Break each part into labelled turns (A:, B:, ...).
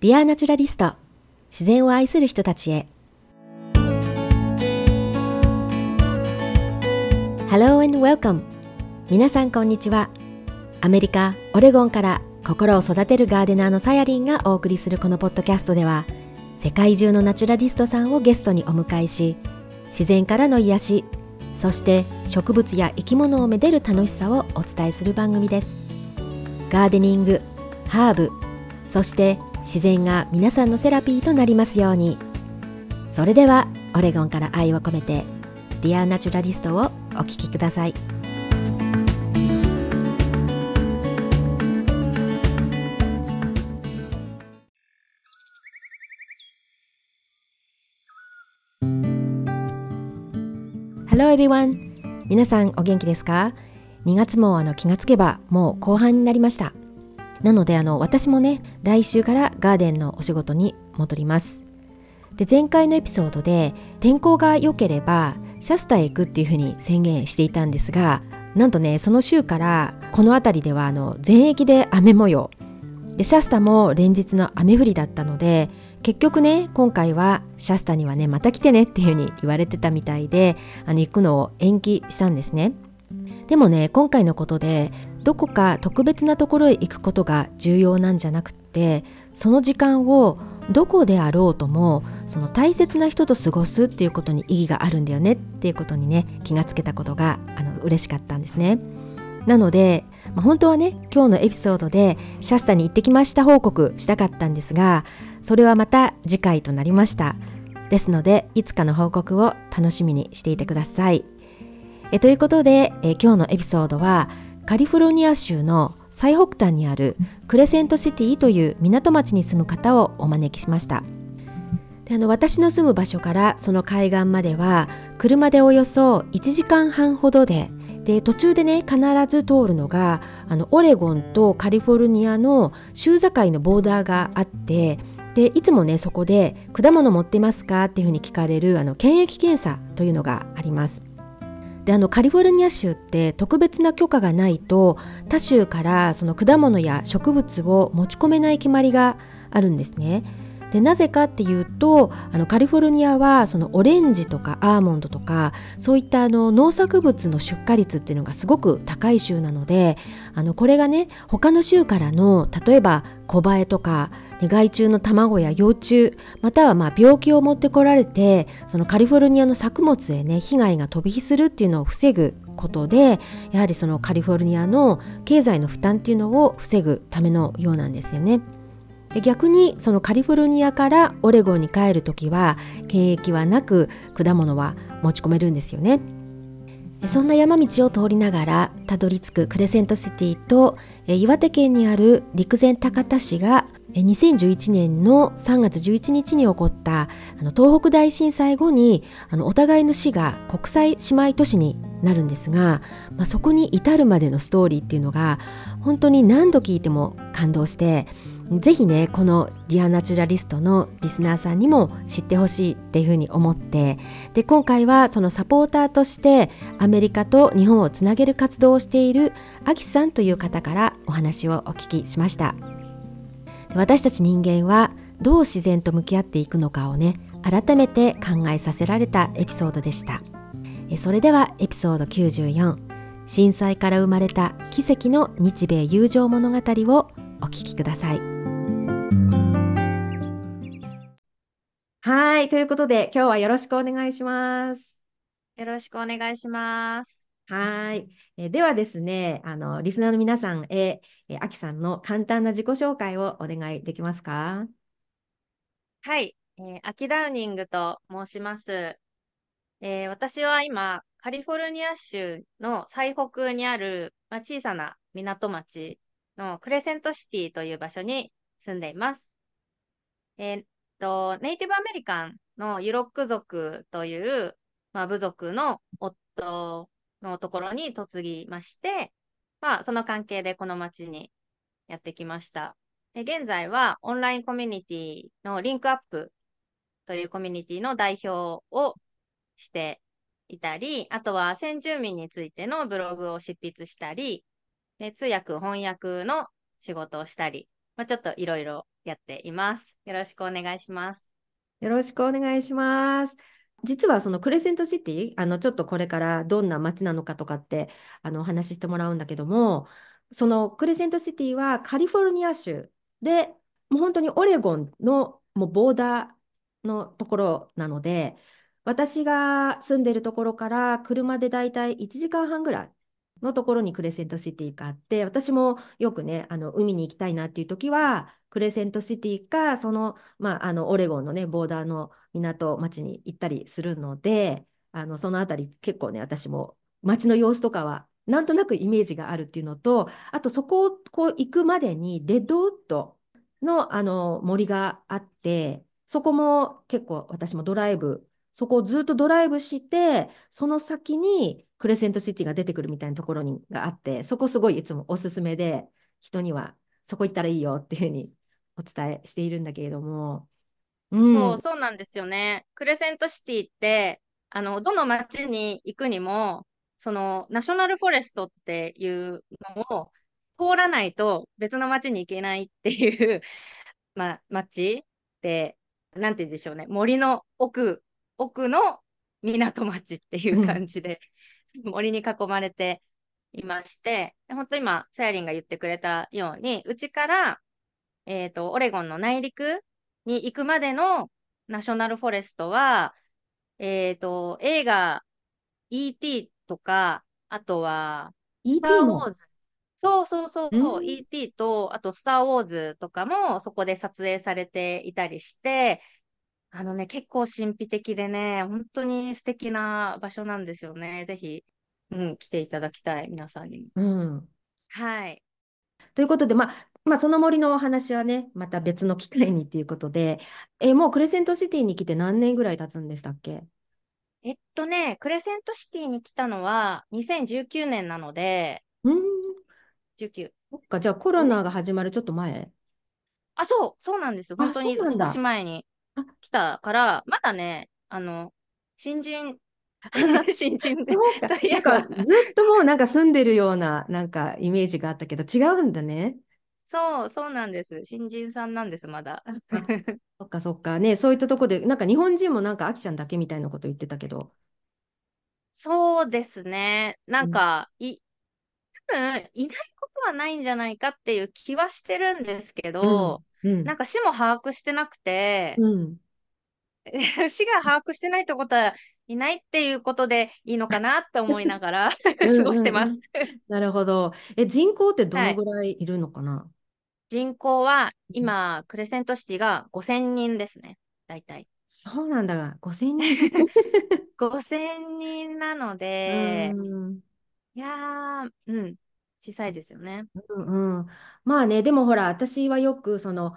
A: Dear Naturalist 自然を愛する人たちへ。Hello and welcome 皆さんこんにちは。アメリカ・オレゴンから心を育てるガーデナーのさやりんがお送りするこのポッドキャストでは世界中のナチュラリストさんをゲストにお迎えし自然からの癒しそして植物や生き物をめでる楽しさをお伝えする番組です。ガーデニングハーブそして自然が皆さんのセラピーとなりますように。それではオレゴンから愛を込めて Dear Naturalist をお聴きください。Hello everyone. 皆さんお元気ですか？2月もあの気がつけばもう後半になりました。なのであの私もね来週からガーデンのお仕事に戻ります。で前回のエピソードで天候が良ければシャスタへ行くっていうふうに宣言していたんですがなんとねその週からこの辺りではあの全域で雨模様。でシャスタも連日の雨降りだったので結局ね今回はシャスタにはねまた来てねっていうふうに言われてたみたいであの行くのを延期したんですね。でもね今回のことでどこか特別なところへ行くことが重要なんじゃなくってその時間をどこであろうともその大切な人と過ごすっていうことに意義があるんだよねっていうことにね気がつけたことがあの嬉しかったんですね。なので、まあ、本当はね今日のエピソードでシャスタに行ってきました報告したかったんですがそれはまた次回となりました。ですのでいつかの報告を楽しみにしていてください。えということでえ今日のエピソードはカリフォルニア州の最北端にあるクレセントシティという港町に住む方をお招きしましたであの私の住む場所からその海岸までは車でおよそ1時間半ほどでで途中でね必ず通るのがあのオレゴンとカリフォルニアの州境のボーダーがあってでいつもねそこで「果物持ってますか?」っていうふうに聞かれるあの検疫検査というのがあります。であのカリフォルニア州って特別な許可がないと他州からその果物や植物を持ち込めない決まりがあるんですね。でなぜかっていうとあのカリフォルニアはそのオレンジとかアーモンドとかそういったあの農作物の出荷率っていうのがすごく高い州なのであのこれがね他の州からの例えば小バエとか害虫の卵や幼虫またはまあ病気を持ってこられてそのカリフォルニアの作物へね被害が飛び火するっていうのを防ぐことでやはりそのカリフォルニアの経済の負担っていうのを防ぐためのようなんですよね。で逆にそのカリフォルニアからオレゴンに帰る時は検疫はなく果物は持ち込めるんですよね。そんな山道を通りながらたどり着くクレセントシティと岩手県にある陸前高田市が2011年の3月11日に起こったあの東北大震災後にあのお互いの市が国際姉妹都市になるんですが、まあ、そこに至るまでのストーリーっていうのが本当に何度聞いても感動してぜひねこの Dear Naturalist のリスナーさんにも知ってほしいっていうふうに思ってで今回はそのサポーターとしてアメリカと日本をつなげる活動をしているアキさんという方からお話をお聞きしました。私たち人間はどう自然と向き合っていくのかをね改めて考えさせられたエピソードでしたそれではエピソード94震災から生まれた奇跡の日米友情物語をお聞きください。はい。ということで、今日はよろしくお願いします。
B: よろしくお願いします。
A: はい。えではですね、あの、リスナーの皆さんへ、えあきさんの簡単な自己紹介をお願いできますか？
B: はい。えー、アキダウニングと申します。えー、私は今、カリフォルニア州の最北にある、まあ、小さな港町のクレセントシティという場所に住んでいます。えー、と、ネイティブアメリカンのユロック族という、まあ、部族の夫のところに嫁ぎまして、まあ、その関係でこの町にやってきました。で現在はオンラインコミュニティのリンクアップというコミュニティの代表をしていたり、あとは先住民についてのブログを執筆したり、で通訳、翻訳の仕事をしたり、まあ、ちょっといろいろやっています。よろしくお願いします。
A: よろしくお願いします。実はそのクレセントシティ、あのちょっとこれからどんな街なのかとかってあのお話ししてもらうんだけども、そのクレセントシティはカリフォルニア州で、もう本当にオレゴンのもうボーダーのところなので、私が住んでるところから車でだいたい1時間半ぐらいのところにクレセントシティがあって、私もよくね、あの海に行きたいなっていう時は、クレセントシティか、その、まあ、あのオレゴンのね、ボーダーの港町に行ったりするので、あのそのあたり結構ね、私も街の様子とかはなんとなくイメージがあるっていうのと、あとそこをこう行くまでにデッドウッドのあの森があって、そこも結構私もドライブ、そこをずっとドライブして、その先にクレセントシティが出てくるみたいなところにがあって、そこすごいいつもおすすめで、人にはそこ行ったらいいよっていうふうにお伝えしているんだけれども。
B: うん、そう、そうなんですよね。クレセントシティって、あの、どの町に行くにも、その、ナショナルフォレストっていうのを通らないと別の町に行けないっていう ま、町で、なんて言うんでしょうね。森の奥、奥の港町っていう感じで、森に囲まれていまして、本当今、さやりんが言ってくれたように、うちから、えっ、ー、と、オレゴンの内陸に行くまでのナショナルフォレストは、えっ、ー、と、映画 E.T. とか、あとは、
A: スター・ウォーズ。
B: そうそうそう、E.T. と、あと、スター・ウォーズとかもそこで撮影されていたりして、あのね、結構神秘的でね、本当に素敵な場所なんですよね。ぜひ、うん、来ていただきたい、皆さんにも。
A: うん。
B: はい。
A: ということで、まあ、まあ、その森のお話はね、また別の機会にっていうことで、え、もうクレセントシティに来て何年ぐらい経つんでしたっけ？
B: えっとね、クレセントシティに来たのは2019年なので、
A: うん。
B: 19。
A: そっか、じゃあコロナが始まるちょっと前。
B: あ、そう、そうなんです。本当に少し前に来たから、まだね、あの、新人、新人で、
A: そうか、なんかずっともうなんか住んでるようななんかイメージがあったけど、違うんだね。
B: そう、そうなんです。新人さんなんです、まだ。
A: そっかそっか。ね、そういったとこで、なんか日本人もなんかあきちゃんだけみたいなこと言ってたけど。
B: そうですね。なんか、うん、い、多分、いないことはないんじゃないかっていう気はしてるんですけど、うんうん、なんか市も把握してなくて、市が把握してないってことはいないっていうことでいいのかなって思いながら 過ごしてます。
A: なるほど。え、人口ってどのぐらいいるのかな、はい
B: 人口は今、クレセントシティが5000人ですね、大体。
A: そうなんだ、5000人
B: ？5000人なので、いやー、うん、小さいですよね。
A: うんうん、まあね、でもほら、私はよく、その、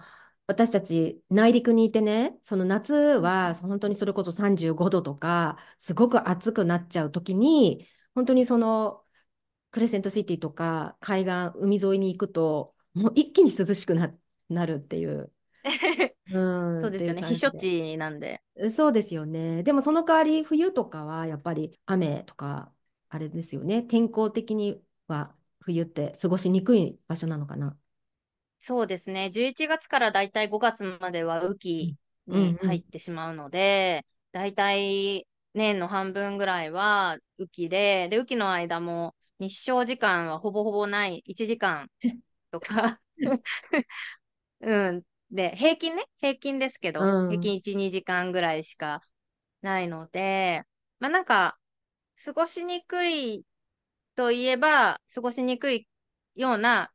A: 私たち内陸にいてね、その夏は本当にそれこそ35度とか、すごく暑くなっちゃうときに、本当にそのクレセントシティとか海岸、海沿いに行くと、もう一気に涼しくな、なるっていう。
B: うん、そうですよね。避暑地なんで。
A: そうですよね。でもその代わり冬とかはやっぱり雨とかあれですよね。天候的には冬って過ごしにくい場所なのかな。
B: そうですね。11月からだいたい5月までは雨季に入ってしまうので、だいたい年の半分ぐらいは雨季で、で、雨季の間も日照時間はほぼほぼない1時間とか。うん。で、平均ね、平均ですけど、うん、平均1、2時間ぐらいしかないので、まあなんか、過ごしにくいといえば、過ごしにくいような、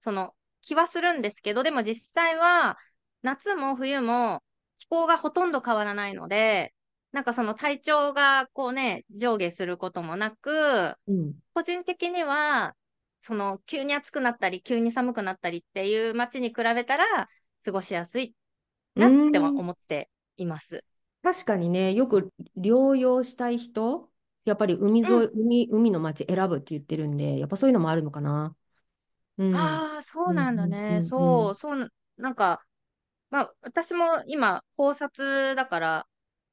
B: その気はするんですけど、でも実際は、夏も冬も気候がほとんど変わらないので、なんかその体調がこうね、上下することもなく、
A: うん、
B: 個人的にはその急に暑くなったり急に寒くなったりっていう街に比べたら過ごしやすいなって思っています。
A: 確かにね、よく療養したい人、やっぱり海沿い、うん、海、海の街選ぶって言ってるんで、やっぱそういうのもあるのかな。
B: うん、ああ、そうなんだね。そう、そう、なんか、まあ、私も今、考察だから、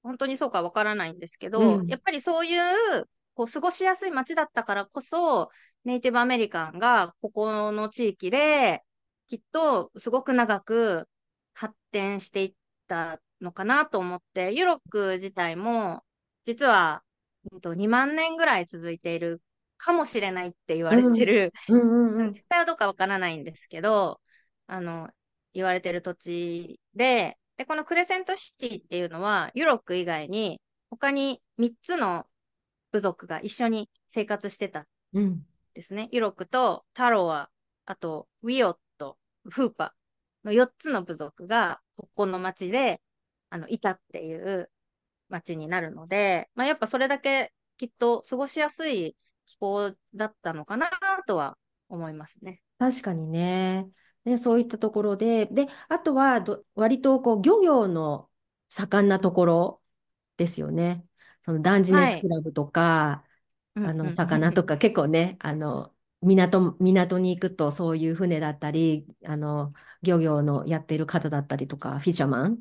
B: 本当にそうかわからないんですけど、うん、やっぱりそういう、こう、過ごしやすい街だったからこそ、ネイティブアメリカンがここの地域できっとすごく長く発展していったのかなと思って、ユロック自体も、実は、2万年ぐらい続いているかもしれないって言われてる、絶対はどうかわからないんですけど、あの、言われてる土地で、で、このクレセントシティっていうのは、ユロック以外に、他に3つの部族が一緒に生活してた。んですね。うん、ユロックとタロア、あとウィオット、フーパの4つの部族がここの町であのいたっていう町になるので、まあ、やっぱそれだけきっと過ごしやすい気候だったのかなとは思いますね。
A: 確かにね。ね、そういったところで、で、あとはど割とこう漁業の盛んなところですよね。そのダンジネスクラブとか、はい、あの魚とか結構ね、あの港、港に行くとそういう船だったり、あの漁業のやっている方だったりとか、フィッシャーマン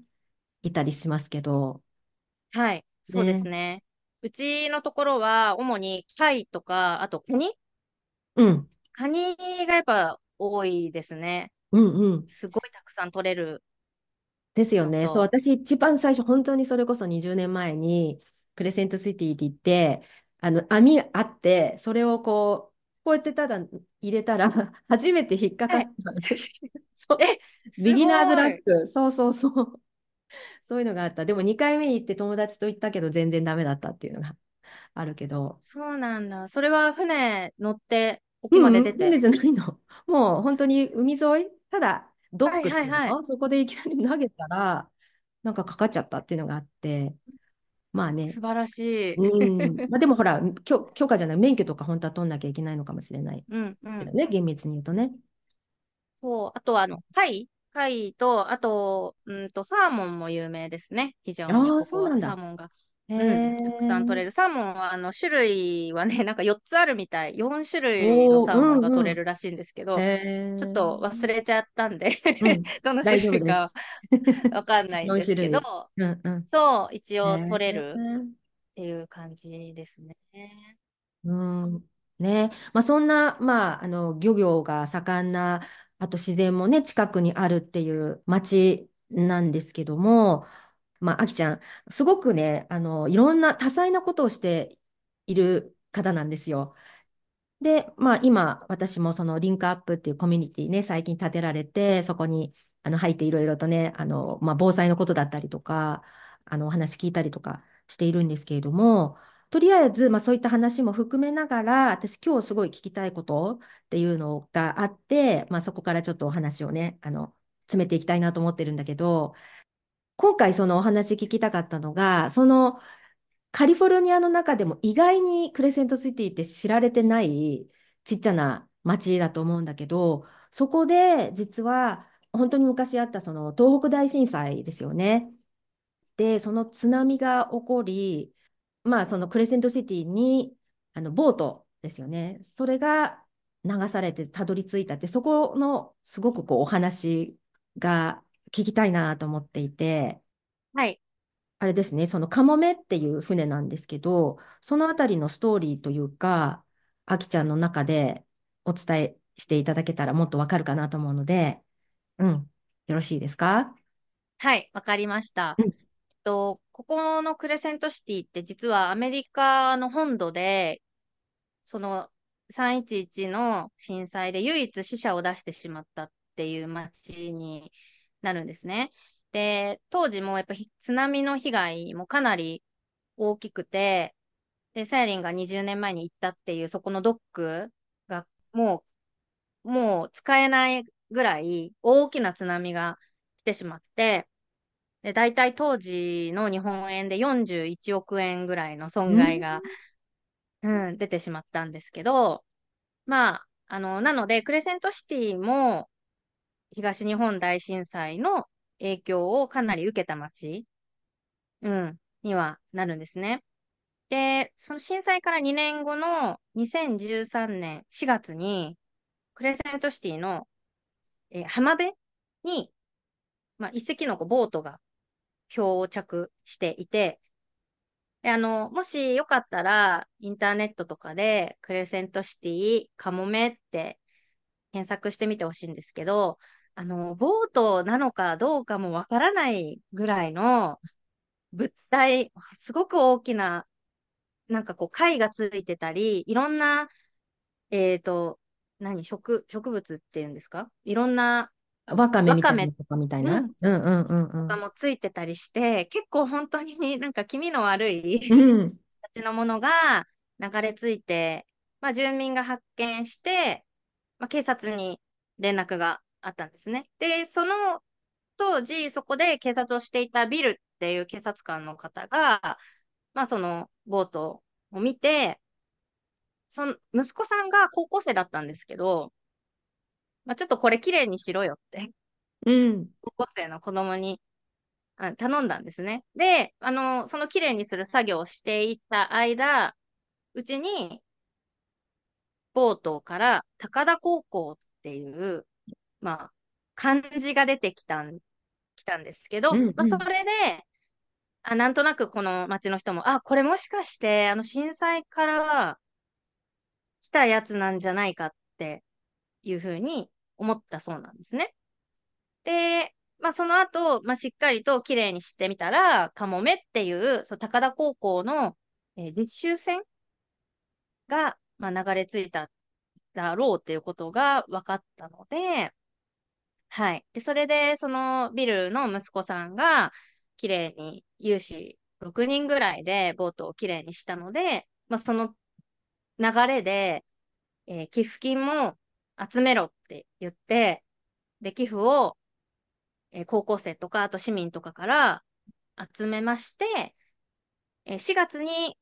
A: いたりしますけど。
B: はい、そうですね。うちのところは主に貝とか、あとカニ？
A: うん。
B: カニがやっぱ多いですね。
A: うんうん。
B: すごいたくさん取れる。
A: ですよね。そう、私一番最初、本当にそれこそ20年前に、クレセントシティって言って、あの、網あって、それをこう、こうやってただ入れたら、初めて引っかかった。そう。
B: え、
A: ビギナーズラック。そうそうそう。そういうのがあった。でも2回目に行って友達と行ったけど全然ダメだったっていうのがあるけど。
B: そうなんだ。それは船乗って沖まで出て？
A: 船じゃないの。もう本当に海沿い、ただドックっていうの、はいはいはい、そこでいきなり投げたら、なんかかかっちゃったっていうのがあって、まあね。
B: 素晴らしい。
A: うん まあ、でもほら許、許可じゃない、免許とか本当は取んなきゃいけないのかもしれない。
B: うんうん、
A: ね、厳密に言うとね。
B: そう、あとはあの、貝貝と、あと、うんと、サーモンも有名ですね。非常にここは。
A: そうなんだ。
B: サーモンが。うん、たくさん取れる。サーモンは、あの、種類はね、なんか4つあるみたい。4種類のサーモンが取れるらしいんですけど、うんうん、ちょっと忘れちゃったんで どの種類か わかんないんですけど、
A: うんうん、
B: そう、一応取れるっていう感じですね。
A: うん。ね。まあ、そんな、まあ、あの、漁業が盛んな、あと自然もね、近くにあるっていう町なんですけども、まあ、あきちゃん、すごくね、あの、いろんな多彩なことをしている方なんですよ。で、まあ、今、私もそのリンクアップっていうコミュニティね、最近立てられて、そこにあの入っていろいろとね、あの、まあ、防災のことだったりとか、あの、お話聞いたりとかしているんですけれども、とりあえず、まあ、そういった話も含めながら、私今日すごい聞きたいことっていうのがあって、まあ、そこからちょっとお話をね、あの、詰めていきたいなと思ってるんだけど、今回そのお話聞きたかったのが、そのカリフォルニアの中でも意外にクレセントシティって知られてないちっちゃな町だと思うんだけど、そこで実は本当に昔あったその東北大震災ですよね。で、その津波が起こり、まあそのクレセントシティにあのボートですよね。それが流されてたどり着いたって、そこのすごくこうお話が聞きたいなと思っていて、
B: はい。
A: あれですね、そのカモメっていう船なんですけど、そのあたりのストーリーというか、あきちゃんの中でお伝えしていただけたらもっとわかるかなと思うので、うん、よろしいですか？
B: はい、わかりました。うん、と、ここのクレセントシティって実はアメリカの本土で、その311の震災で唯一死者を出してしまったっていう街になるんですね。で、当時もやっぱ津波の被害もかなり大きくて、で、サヤリンが20年前に行ったっていう、そこのドックがもう、もう使えないぐらい大きな津波が来てしまって、で、大体当時の日本円で41億円ぐらいの損害が、うん、出てしまったんですけど、まあ、あの、なので、クレセントシティも、東日本大震災の影響をかなり受けた町、うん、にはなるんですね。で、その震災から2年後の2013年4月に、クレセントシティの、えー、浜辺に、まあ、一隻のボートが漂着していて、あの、もしよかったら、インターネットとかで、クレセントシティ、カモメって検索してみてほしいんですけど、あの、ボートなのかどうかもわからないぐらいの物体、すごく大きな、なんかこう貝がついてたり、いろんな、えっと、何、植、植物っていうんですか？いろんな
A: わかめみたいなとかみたいな？
B: うん
A: うんうんうんうん。
B: とかもついてたりして、結構本当に なんか気味の悪い
A: うん。
B: 形のものが流れ着いて、まあ、住民が発見して、まあ、警察に連絡があったんですね。で、その当時、そこで警察をしていたビルっていう警察官の方が、まあ、そのボートを見て、その息子さんが高校生だったんですけど、まあ、ちょっとこれきれいにしろよって、
A: うん。
B: 高校生の子供にあ頼んだんですね。で、あの、そのきれいにする作業をしていた間、うちに、ボートから高田高校っていう、まあ、漢字が出てきたん、きたんですけど、
A: うんうん
B: まあ、それで、あ、なんとなくこの町の人も、あ、これもしかして、あの震災から来たやつなんじゃないかっていうふうに思ったそうなんですね。で、まあ、その後、まあ、しっかりと綺麗にしてみたら、カモメっていう、そう高田高校の、えー実習船が、まあ、流れ着いただろうっていうことが分かったので、はい。で、それで、そのビルの息子さんが、綺麗に、有志6人ぐらいでボートを綺麗にしたので、まあ、その流れで、えー寄付金も集めろって言って、で、寄付を、えー高校生とか、あと市民とかから集めまして、えー4月に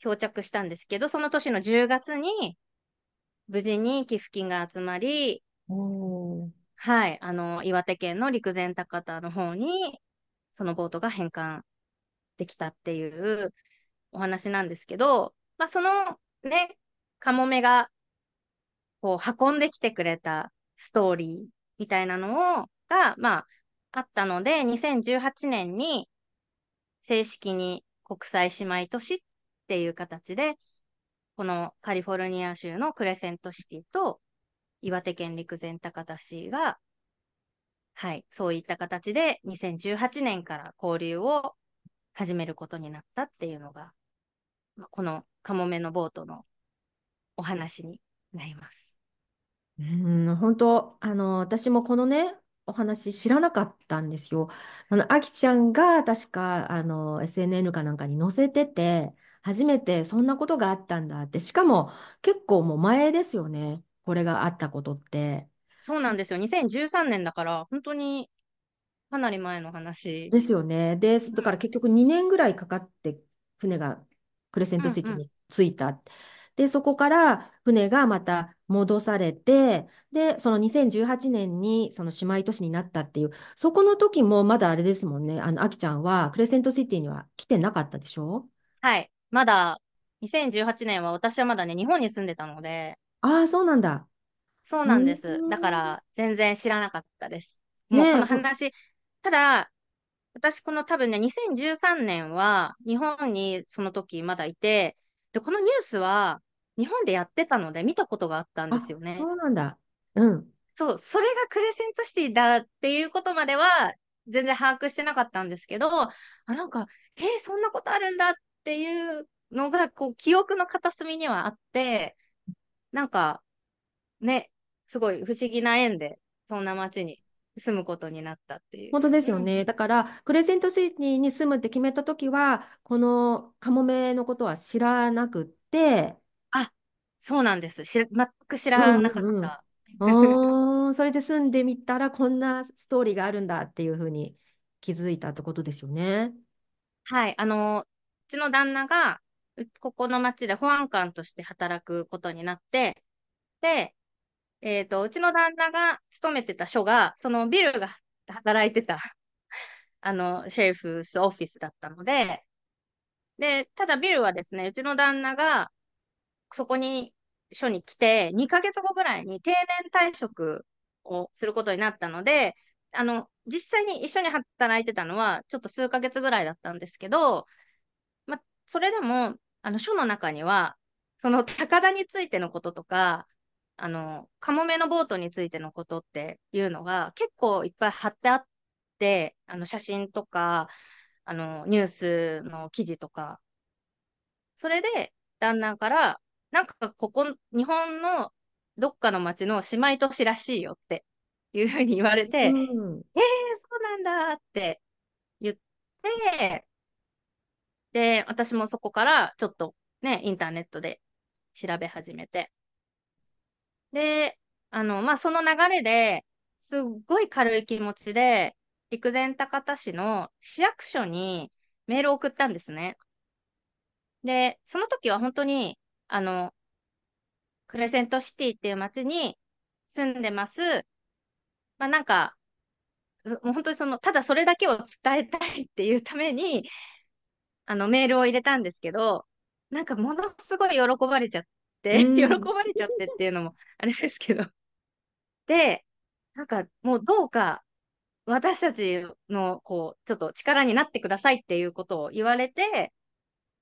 B: 漂着したんですけど、その年の10月に、無事に寄付金が集まり、はい、あの、岩手県の陸前高田の方に、そのボートが返還できたっていうお話なんですけど、まあ、そのね、カモメが、こう、運んできてくれたストーリーみたいなのを、が、まあ、あったので、2018年に正式に国際姉妹都市っていう形で、このカリフォルニア州のクレセントシティと岩手県陸前高田市が、はい、そういった形で2018年から交流を始めることになったっていうのが、このカモメのボートのお話になります。
A: うん、本当、あの、私もこのね、お話知らなかったんですよ。あの、あきちゃんが確か、あの、SNN かなんかに載せてて、初めてそんなことがあったんだって、しかも結構もう前ですよね。これがあったことって。
B: そうなんですよ。2013年だから、本当にかなり前の話。
A: ですよね。で、
B: うん
A: だから結局2年ぐらいかかって船がクレセントシティ
B: うんうん
A: に着いた。で、そこから船がまた戻されて、で、その2018年にその姉妹都市になったっていう、そこの時もまだあれですもんね。あの、あきちゃんはクレセントシティには来てなかったでしょ？
B: はい。まだ、2018年は私はまだね、日本に住んでたので、
A: ああ、そうなんだ。
B: そう
A: う
B: なんです。だから、全然知らなかったです。もうこ
A: ねえ
B: の話、ただ、私この多分ね、2013年は日本にその時まだいて、で、このニュースは日本でやってたので見たことがあったんで
A: あ、
B: すよね。
A: そうなんだ。うん。
B: そう、それがクレセントシティだっていうことまでは全然把握してなかったんですけど、あ、なんか、えーそんなことあるんだっていうのが、こう、記憶の片隅にはあって、なんか、ね、すごい不思議な縁で、そんな街に住むことになったっていう。
A: 本当ですよ
B: うん
A: ね。だから、クレセントシティに住むって決めたときは、このカモメのことは知らなくって、
B: あ、そうなんです。し全く知
A: う
B: らなかっ
A: んうんうん。それで住んでみたら、こんなストーリーがあるんだっていうふうに気づいたってことですよね。
B: はい、あの、うちの旦那が、うここの町で保安官として働くことになって、で、えっと、うちの旦那が勤めてた署が、そのビルが働いてた、あの、シェリフスオフィスだったので、で、ただビルはですね、うちの旦那がそこに、署に来て、2ヶ月後ぐらいに定年退職をすることになったので、あの、実際に一緒に働いてたのは、ちょっと数ヶ月ぐらいだったんですけど、ま、それでも、あの、署の中には、その高田についてのこととか、あの、カモメのボートについてのことっていうのが結構いっぱい貼ってあって、あの写真とか、あのニュースの記事とか、それで旦那から、なんかここ、日本のどっかの町の姉妹都市らしいよっていうふうに言われて、
A: うん、
B: えー、そうなんだって言って、で、私もそこからちょっとね、インターネットで調べ始めて。で、あの、まあ、その流れで、すっごい軽い気持ちで、陸前高田市の市役所にメールを送ったんですね。で、その時は本当に、あの、クレセントシティっていう街に住んでます。まあなんか、もう本当にその、ただそれだけを伝えたいっていうために、あの、メールを入れたんですけど、なんかものすごい喜ばれちゃって、
A: うん
B: 喜ばれちゃってっていうのもあれですけど。で、なんかもうどうか私たちのこう、ちょっと力になってくださいっていうことを言われて、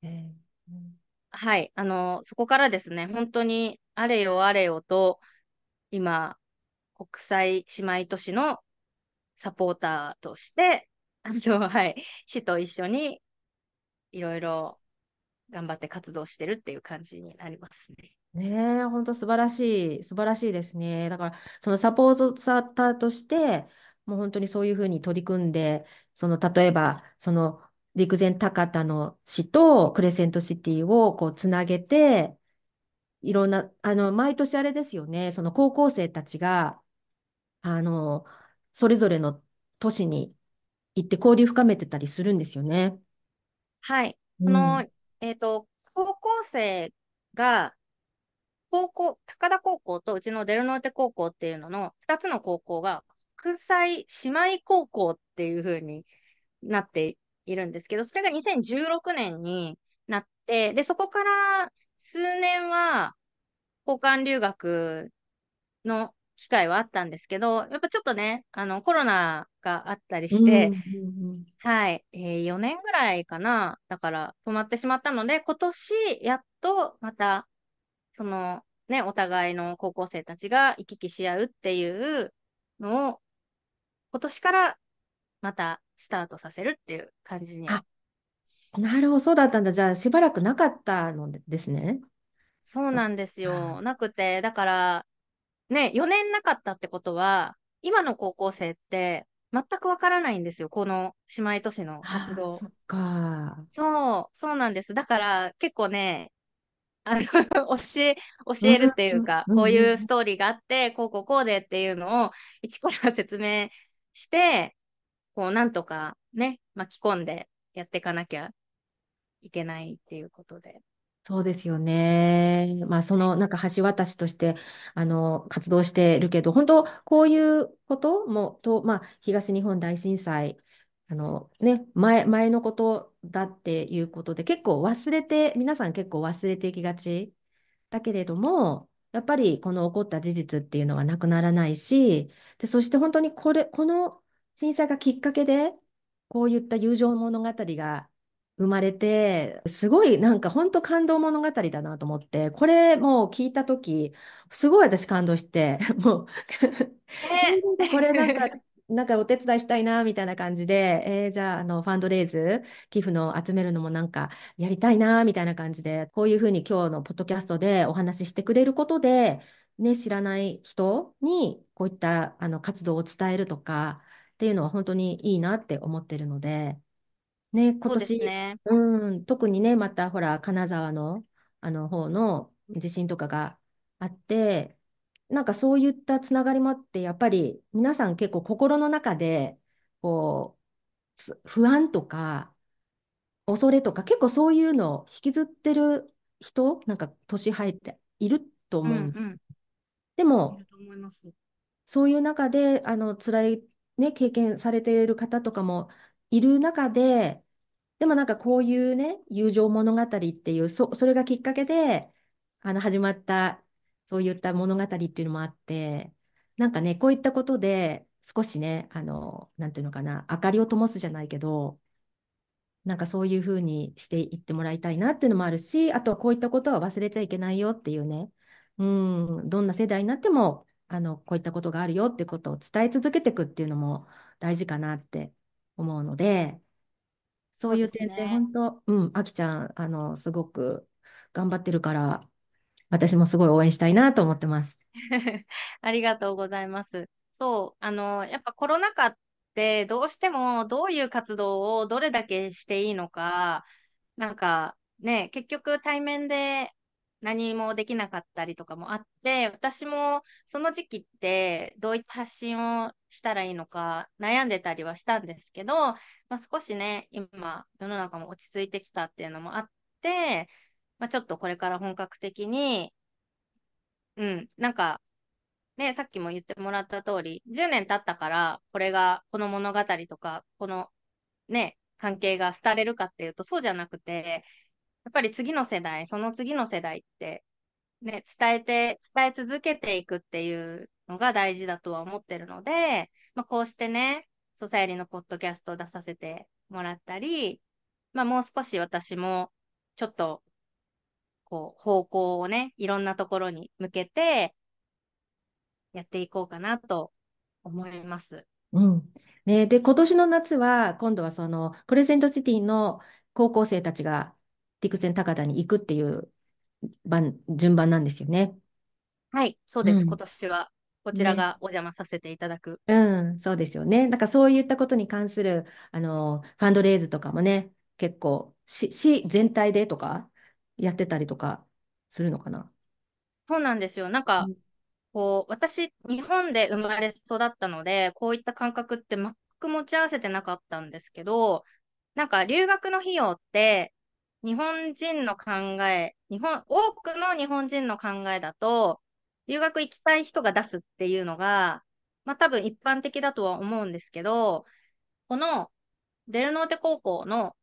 A: えーうん
B: はい、あの、そこからですね、本当にあれよあれよと、今、国際姉妹都市のサポーターとして、あの、はい、市と一緒にいろいろ頑張って活動してるっていう感じになりますね。
A: ねえ、本当素晴らしい、素晴らしいですね。だから、そのサポートサーターとして、もう本当にそういうふうに取り組んで、その例えば、その陸前高田の市とクレセントシティをこうつなげて、いろんな、あの、毎年あれですよね、その高校生たちが、あの、それぞれの都市に行って交流深めてたりするんですよね。
B: はい。
A: うん
B: この、えっと、高校生が、高校、高田高校とうちのデルノーテ高校っていうのの2つの高校が国際姉妹高校っていう風になっているんですけど、それが2016年になって、で、そこから数年は交換留学の機会はあったんですけど、やっぱちょっとね、あの、コロナがあったりして、はい、えー、4年ぐらいかな。だから止まってしまったので、今年やっとまた、そのね、お互いの高校生たちが行き来し合うっていうのを、今年からまたスタートさせるっていう感じに
A: なるほど、そうだったんだ。じゃあ、しばらくなかったのですね。
B: そうなんですよ。なくて、だから、ね、4年なかったってことは、今の高校生って全くわからないんですよ。この姉妹都市の活
A: あ
B: 動。
A: そっか。
B: そう、そうなんです。だから結構ね、あの 教え、教えるっていうか、
A: うん
B: こういうストーリーがあって、こうこうこうでっていうのを一から説明して、こうなんとかね、巻き込んでやっていかなきゃいけないっていうことで。
A: そうですよね。まあ、そのなんか橋渡しとしてあの活動してるけど、本当こういうこともと、まあ、東日本大震災あの、ね、前、前のことだっていうことで結構忘れて皆さん結構忘れていきがちだけれどもやっぱりこの起こった事実っていうのはなくならないしでそして本当にこれこの震災がきっかけでこういった友情物語が生まれて、すごいなんか本当感動物語だなと思って、これもう聞いたとき、すごい私感動して、もう
B: ね。
A: これなんか、なんかお手伝いしたいなみたいな感じで、えーじゃあ、あのファンドレイズ、寄付の集めるのもなんかやりたいなみたいな感じで、こういうふうに今日のポッドキャストでお話ししてくれることで、ね、知らない人にこういったあの活動を伝えるとかっていうのは本当にいいなって思ってるので、ね、今年、
B: ね。
A: うん、特にね、またほら、金沢の、あの方の地震とかがあって、なんかそういったつながりもあって、やっぱり皆さん結構心の中で、こう、つ不安とか、恐れとか、結構そういうのを引きずってる人、なんか年入っていると
B: うん
A: 思う。
B: うん。
A: でも、
B: いると思います。
A: そういう中で、あの、辛い、ね、経験されている方とかもいる中で、でもなんかこういうね、友情物語っていう、そ、それがきっかけで、あの、始まった、そういった物語っていうのもあって、なんかね、こういったことで、少しね、あの、なんていうのかな、明かりを灯すじゃないけど、なんかそういうふうにしていってもらいたいなっていうのもあるし、あとはこういったことは忘れちゃいけないよっていうね、うん、どんな世代になっても、あの、こういったことがあるよってことを伝え続けていくっていうのも大事かなって思うので、そ
B: そう
A: いう点で。本当、うん、あきちゃん、あの、すごく頑張ってるから、私もすごい応援したいなと思ってます。
B: ありがとうございます。そう、あの、やっぱコロナ禍ってどうしてもどういう活動をどれだけしていいのか、なんかね、結局対面で何もできなかったりとかもあって、私もその時期ってどういった発信をしたらいいのか悩んでたりはしたんですけど、まあ、少しね、今世の中も落ち着いてきたっていうのもあって、まあ、ちょっとこれから本格的に、うん、なんかね、さっきも言ってもらった通り、10年経ったから、これが、この物語とか、このね、関係が廃れるかっていうと、そうじゃなくて、っぱり次の世代、その次の世代って、ね、伝えて、伝え続けていくっていうのが大事だとは思ってるので、まあ、こうしてね、ソサエリのポッドキャストを出させてもらったり、まあ、もう少し私も、ちょっと、こう、方向をね、いろんなところに向けて、やっていこうかなと思います。
A: うん。ね、で、今年の夏は、今度はその、クレセントシティの高校生たちが、ティクセン高田に行くっていう番、順番なんですよね。
B: はい、そうです。今
A: うん。
B: 年はこちら
A: ね。
B: がお邪魔させていただく。
A: うん、そうですよね。なんかそういったことに関する、あの、ファンドレイズとかもね、結構、市、市全体でとか、やってたりとかするのかな？
B: そうなんですよ。なんか、
A: うん。
B: こう、私、日本で生まれ育ったので、こういった感覚って全く持ち合わせてなかったんですけど、なんか留学の費用って、日本人の考え、日本、多くの日本人の考えだと、留学行きたい人が出すっていうのが、まあ多分一般的だとは思うんですけど、このデルノーテ高校の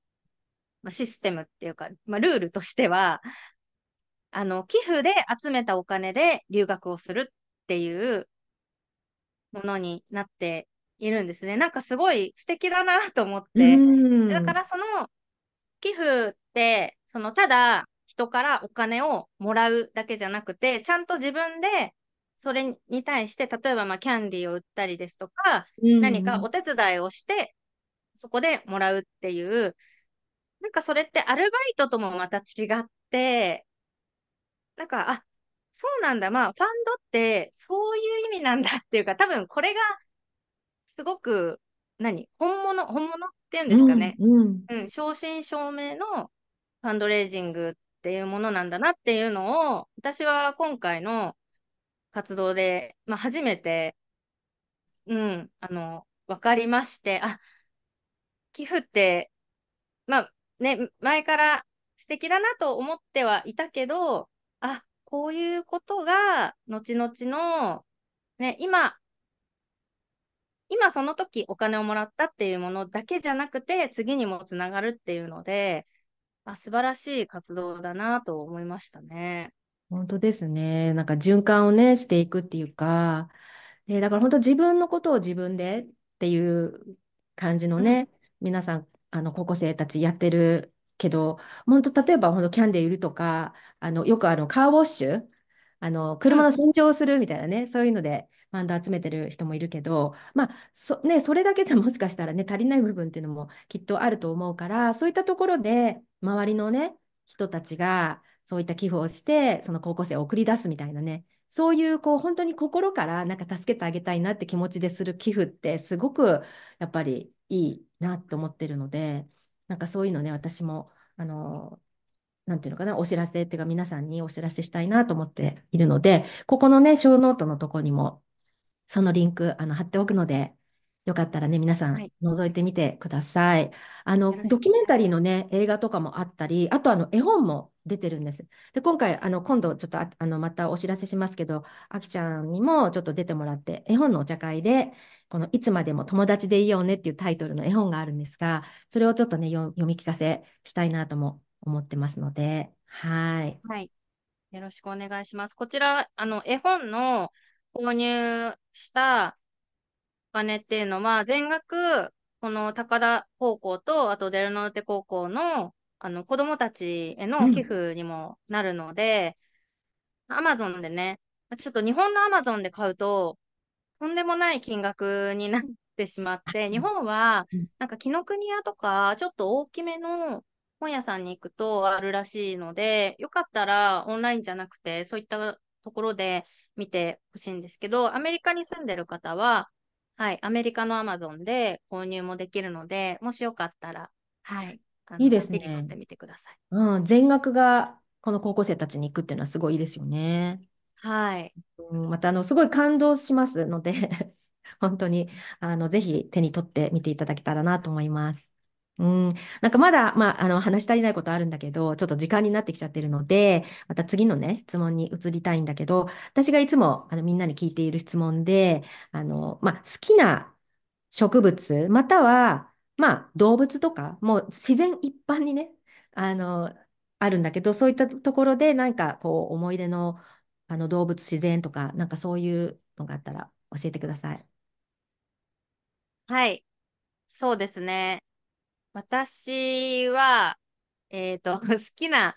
B: まあ、システムっていうか、まあ、ルールとしては、あの、寄付で集めたお金で留学をするっていうものになっているんですね。なんかすごい素敵だなと思っ
A: う
B: て。だか
A: ん。
B: らその寄付そのただ人からお金をもらうだけじゃなくて、ちゃんと自分でそれに対して、例えばまあキャンディーを売ったりですとか、
A: うん。
B: 何かお手伝いをして、そこでもらうっていう、なんかそれってアルバイトともまた違って、なんか、あ、そうなんだ。まあ、ファンドってそういう意味なんだっていうか、多分これがすごく、何本物、本物っていうん
A: うん。
B: ですかね。
A: うん。
B: うん、正真正銘のファンドレイジングっていうものなんだなっていうのを、私は今回の活動で、まあ、初めて、うん、あの、わかりまして、あ、寄付って、まあね、前から素敵だなと思ってはいたけど、あ、こういうことが、後々の、ね、今、今その時お金をもらったっていうものだけじゃなくて、次にもつながるっていうので、あ、素晴らしい活動だなと思いましたね。
A: 本当ですね。なんか循環をね、していくっていうか、で、だから本当自分のことを自分でっていう感じの
B: うん、
A: ね、皆さん、あの高校生たちやってるけど、本当例えば本当キャンディー売るとか、あのよくあのカーウォッシュ、あの
B: うん、
A: 車の洗浄をするみたいなね、そういうのでファンド集めてる人もいるけど、まあそ、ね、それだけでもしかしたらね、足りない部分っていうのもきっとあると思うから、そういったところで周りのね、人たちがそういった寄付をして、その高校生を送り出すみたいなね、そういうこう本当に心からなんか助けてあげたいなって気持ちでする寄付ってすごくやっぱりいいなと思ってるので、なんかそういうのね、私も、あの、なんていうのかな、お知らせっていうか皆さんにお知らせしたいなと思っているので、ここのね、ショーノートのとこにもそのリンク、あの、貼っておくので、よかったらね、皆さん、
B: はい。
A: 覗いてみてください。あの、
B: よろしくお
A: ドキュメンタリー。のね、映画とかもあったり、あと、あの、絵本も出てるんです。で、今回、あの、今度、ちょっとあ、あの、またお知らせしますけど、あきちゃんにもちょっと出てもらって、絵本のお茶会で、この、いつまでも友達でいようねっていうタイトルの絵本があるんですが、それをちょっとね、よ読み聞かせしたいなとも思ってますので、はい。
B: はい。よろしくお願いします。こちら、あの、絵本の購入したお金っていうのは、全額、この高田高校と、あとデルノーテ高校の、あの、子供たちへの寄
A: うん。
B: 付にもなるので、アマゾンでね、ちょっと日本のアマゾンで買うと、とんでもない金額になってしまって、日本は、なんか紀ノ国屋とか、ちょっと大きめの本屋さんに行くとあるらしいので、よかったらオンラインじゃなくて、そういったところで見てほしいんですけど、アメリカに住んでる方は、はい、アメリカのアマゾンで購入もできるので、もしよかったら、はい、
A: いいですね。
B: てみてください。
A: うん、全額がこの高校生たちに行くっていうのはすごいいいですよね。
B: はい。
A: うん、またあのすごい感動しますので 本当にあのぜひ手に取ってみていただけたらなと思います。うん、なんかまだ、まあ、あの話し足りないことあるんだけど、ちょっと時間になってきちゃってるので、また次のね、質問に移りたいんだけど、私がいつもあのみんなに聞いている質問で、あの、まあ、好きな植物、または、まあ、動物とか、もう自然一般にね、あの、あるんだけど、そういったところで、なんかこう、思い出の、あの動物、自然とか、なんかそういうのがあったら教えてください。
B: はい。そうですね。私は、えっと、好きな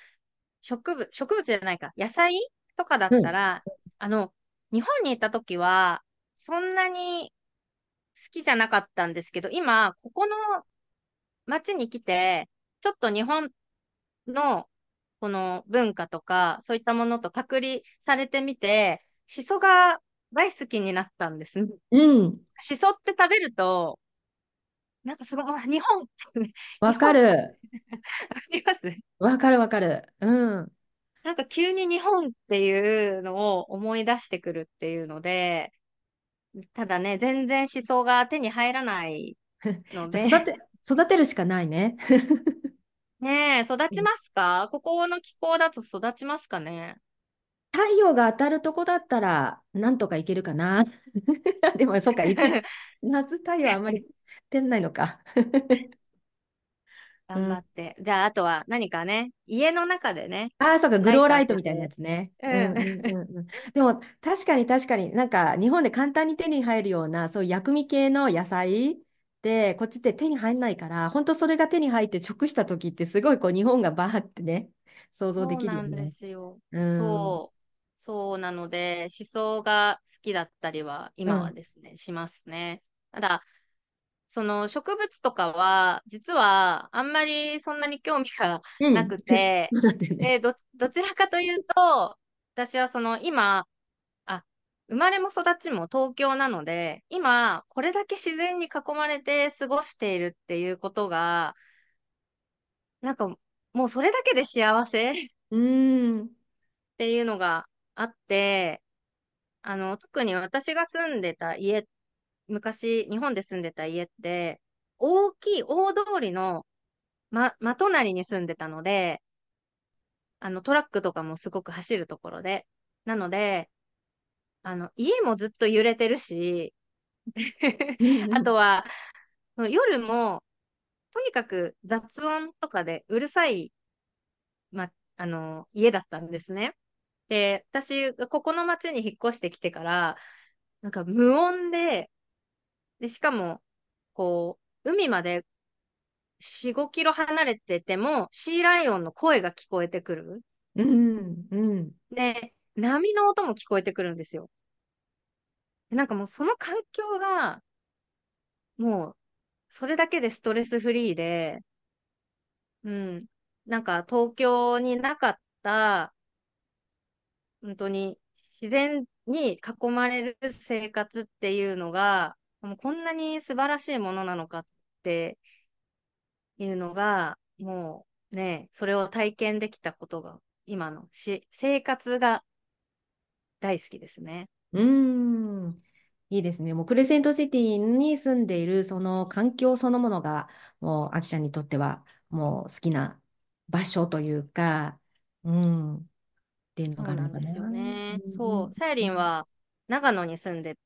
B: 植物、植物じゃないか、野菜とかだっ
A: うん。
B: たら、あの、日本にいた時は、そんなに好きじゃなかったんですけど、今、ここの町に来て、ちょっと日本のこの文化とか、そういったものと隔離されてみて、シソが大好きになったんですね。
A: うん。
B: シソって食べると、なんかすごい、あ日本、日
A: わか
B: 本、あ
A: る。
B: ります？
A: わかるわかる。うん。
B: なんか急に日本っていうのを思い出してくるっていうので、ただね、全然思想が手に入らないので、
A: 育て、育てるしかないね。
B: ねえ、育ちま
A: うん
B: すかここの気候だと育ちますかね？
A: 太陽が当たるとこだったら、なんとかいけるかな。でも、そっか、一、夏太陽あんまり出ないのか。うん。
B: 頑張って。じゃあ、あとは何かね、家の中でね、
A: ああ、そうか、グローライトみたいなやつね。
B: うん。
A: うんうんうんうん。でも、確かに確かになんか、日本で簡単に手に入るような、そういう薬味系の野菜って、こっちって手に入んないから、本当それが手に入って直した時って、すごいこう、日本がバーってね、想像で
B: そうなんで
A: きるよね。
B: すよ。
A: うん。
B: そう。そうなので、思想が好きだったりは、今は
A: うん。
B: ですね、しますね。ただ、その植物とかは、実はあんまりそんなに興味が
A: うん。
B: なくて、
A: そうだってね。
B: で、ど、どちらかというと、私はその今、あ、生まれも育ちも東京なので、今、これだけ自然に囲まれて過ごしているっていうことが、なんかもうそれだけで幸せっ
A: うん。
B: ていうのがあって、あの、特に私が住んでた家、昔、日本で住んでた家って、大きい大通りのま、真隣に住んでたので、あの、トラックとかもすごく走るところで。なので、あの、家もずっと揺れてるし。あとは、夜も、とにかく雑音とかでうるさい、ま、あの、家だったんですね。で、私がここの町に引っ越してきてから、なんか無音で、で、しかも、こう、海まで4、5キロ離れてても、シーライオンの声が聞こえてくる。
A: うん。うん
B: で、波の音も聞こえてくるんですよ。でなんかもうその環境が、もう、それだけでストレスフリーで、うん。なんか東京になかった、本当に自然に囲まれる生活っていうのが、もうこんなに素晴らしいものなのかっていうのが、もうね、それを体験できたことが、今のし生活が大好きですね。
A: うん。いいですね。もうクレセントシティに住んでいるその環境そのものが、もうアキちゃんにとってはもう好きな場所というか、うん、っていうのがある
B: んですよ
A: う
B: ね。そう。
A: ん
B: さやりんは長野に住んで、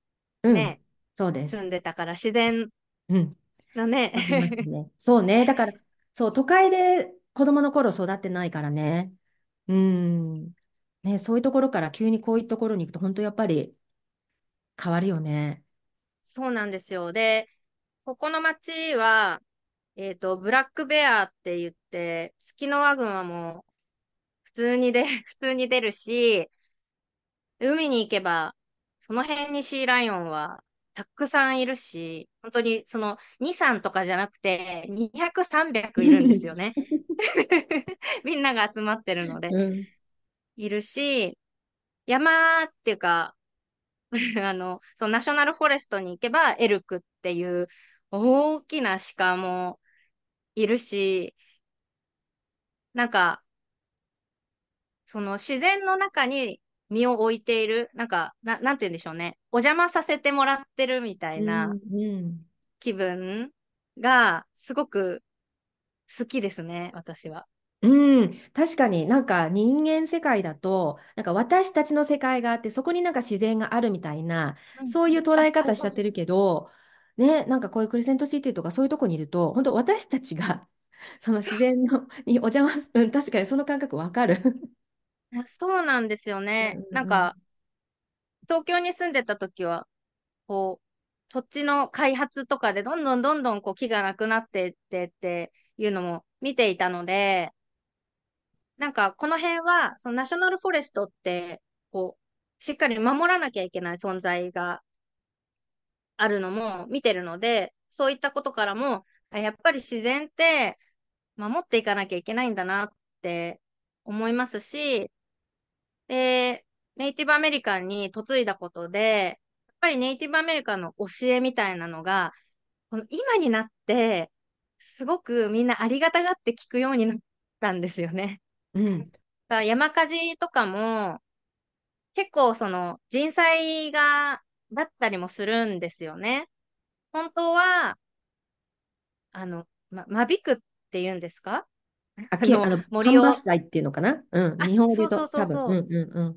B: ね、
A: そうです。
B: 住んでたから自然
A: うん、
B: なね。
A: ね。そうね。だから、そう、都会で子供の頃育ってないからね。うん。ね、そういうところから急にこういうところに行くと、本当やっぱり変わるよね。
B: そうなんですよ。で、ここの町は、えっと、ブラックベアって言って、ツキノワグマも普通にで、普通に出るし、海に行けば、その辺にシーライオンはたくさんいるし、本当にその2、3とかじゃなくて、200、300いるんですよね。みんなが集まってるので、
A: うん。
B: いるし、山っていうか、あの、そのナショナルフォレストに行けばエルクっていう大きな鹿もいるし、なんか、その自然の中に身を置いている、なんか、な、なんて言うんでしょうね。お邪魔させてもらってるみたいな
A: うん。
B: 気分がすごく好きですね、私は。
A: うん、確かになんか人間世界だと、なんか私たちの世界があって、そこになんか自然があるみたいな、
B: うん
A: そういう捉
B: あ、
A: え。方しちゃってるけど、ね、なんかこういうクリセントシティとかそういうとこにいると、本当私たちがその自然のにお邪魔す、うん、確かにその感覚わかる。
B: あそうなんですよ
A: う
B: ね。なん
A: んうん
B: か、東京に住んでた時は、こう、土地の開発とかでどんどんどんどんこう木がなくなっていってっていうのも見ていたので、なんかこの辺は、そのナショナルフォレストって、こう、しっかり守らなきゃいけない存在があるのも見てるので、そういったことからも、あやっぱり自然って守っていかなきゃいけないんだなって思いますし、で、ネイティブアメリカンに嫁いだことで、やっぱりネイティブアメリカンの教えみたいなのが、この今になって、すごくみんなありがたがって聞くようになったんですよね。
A: うん
B: だから山火事とかも、結構その人災が、だったりもするんですよね。本当は、あの、ま、間引くって言うんですか？
A: あ、け、あの、
B: 森を、
A: 間伐採っていうのかな？うん、
B: あ、
A: 日本語で
B: そうそう
A: と多分、
B: そうそう。
A: うんうんうん。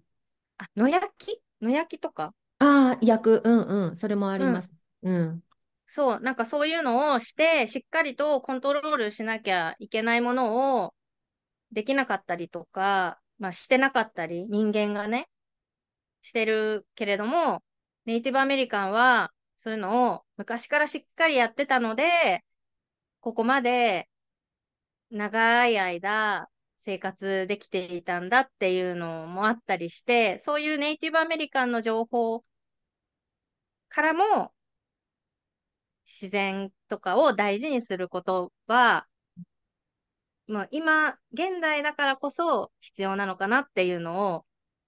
B: あ、野焼き？野焼きとか？
A: ああ、役、うんうん、それもあり
B: うん。
A: ます。うん。
B: そう、なんかそういうのをして、しっかりとコントロールしなきゃいけないものをできなかったりとか、まあしてなかったり、人間がね、してるけれども、ネイティブアメリカンはそういうのを昔からしっかりやってたので、ここまで長い間生活できていたんだっていうのもあったりして、そういうネイティブアメリカンの情報からも自然とかを大事にすることは、まあ、今、現代だからこそ必要なのかなっていうのを、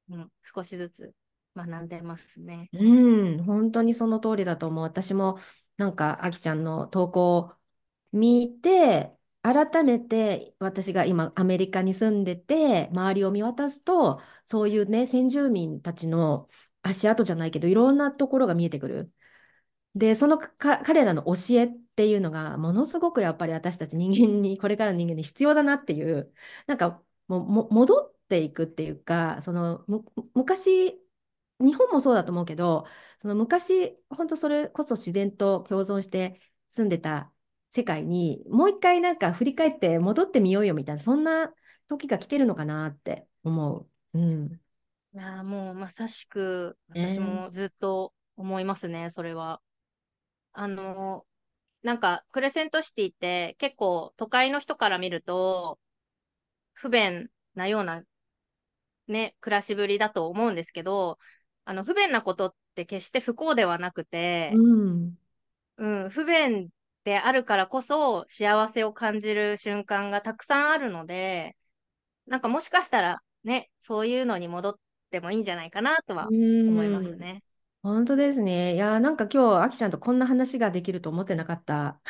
B: うん、少しずつ学んでますね。
A: うん、本当にその通りだと思う。私もなんか、あきちゃんの投稿を見て、改めて私が今アメリカに住んでて、周りを見渡すと、そういうね、先住民たちの足跡じゃないけど、いろんなところが見えてくる。で、その彼らの教えっていうのが、ものすごくやっぱり私たち人間に、これからの人間に必要だなっていう、なんかもう、も戻っていくっていうか、その昔、日本もそうだと思うけど、その昔、本当それこそ自然と共存して住んでた世界に、もう一回なんか振り返って戻ってみようよみたいな、そんな時が来てるのかなって思う。うん。
B: いやーもうまさしく私
A: ね
B: もずっと思いますね、それは。あの、なんかクレセントシティって結構都会の人から見ると不便なようなね、暮らしぶりだと思うんですけど、あの不便なことって決して不幸ではなくて、
A: うん。
B: うん、不便であるからこそ幸せを感じる瞬間がたくさんあるので、なんかもしかしたらね、そういうのに戻ってもいいんじゃないかなと
A: う
B: は思います
A: ん。
B: ね。
A: 本当ですね。いやー、なんか今日、あきちゃんとこんな話ができると思ってなかった。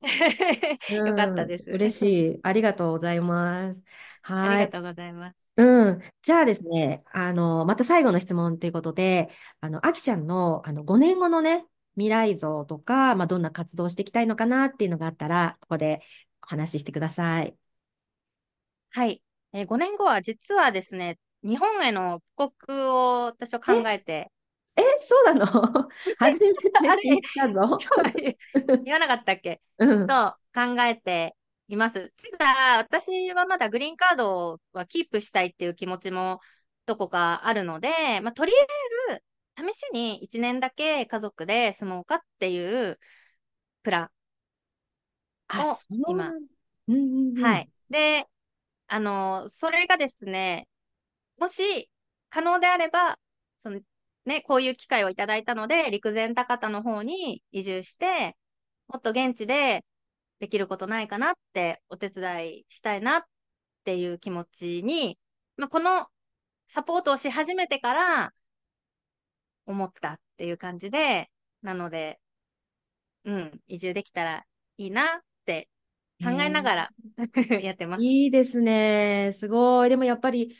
B: よかった
A: うん、
B: です。
A: 嬉しい。ありがとうございます。はい。
B: ありがとうございます。
A: うん。じゃあですね、あの、また最後の質問ということで、あの、あきちゃんの、あの、5年後のね、未来像とか、まあ、どんな活動をしていきたいのかなっていうのがあったら、ここでお話ししてください。
B: はい。えー、5年後は実はですね、日本への帰国を私は
A: え、
B: 考え？て、
A: え、そうなの？初めて聞いたぞ。
B: 言わなかったっけ？
A: うん。
B: と考えています。ただ、私はまだグリーンカードはキープしたいっていう気持ちもどこかあるので、まあ、とりあえず試しに1年だけ家族で住もうかっていうプラ
A: あ、
B: ンを今、
A: ん。うんうんうん。
B: はい。で、あの、それがですね、もし可能であれば、その、ね、こういう機会をいただいたので、陸前高田の方に移住して、もっと現地でできることないかなってお手伝いしたいなっていう気持ちに、まあ、このサポートをし始めてから思ったっていう感じで、なので、うん、移住できたらいいなって考えながらやってます。
A: いいですね。すごい。でもやっぱり、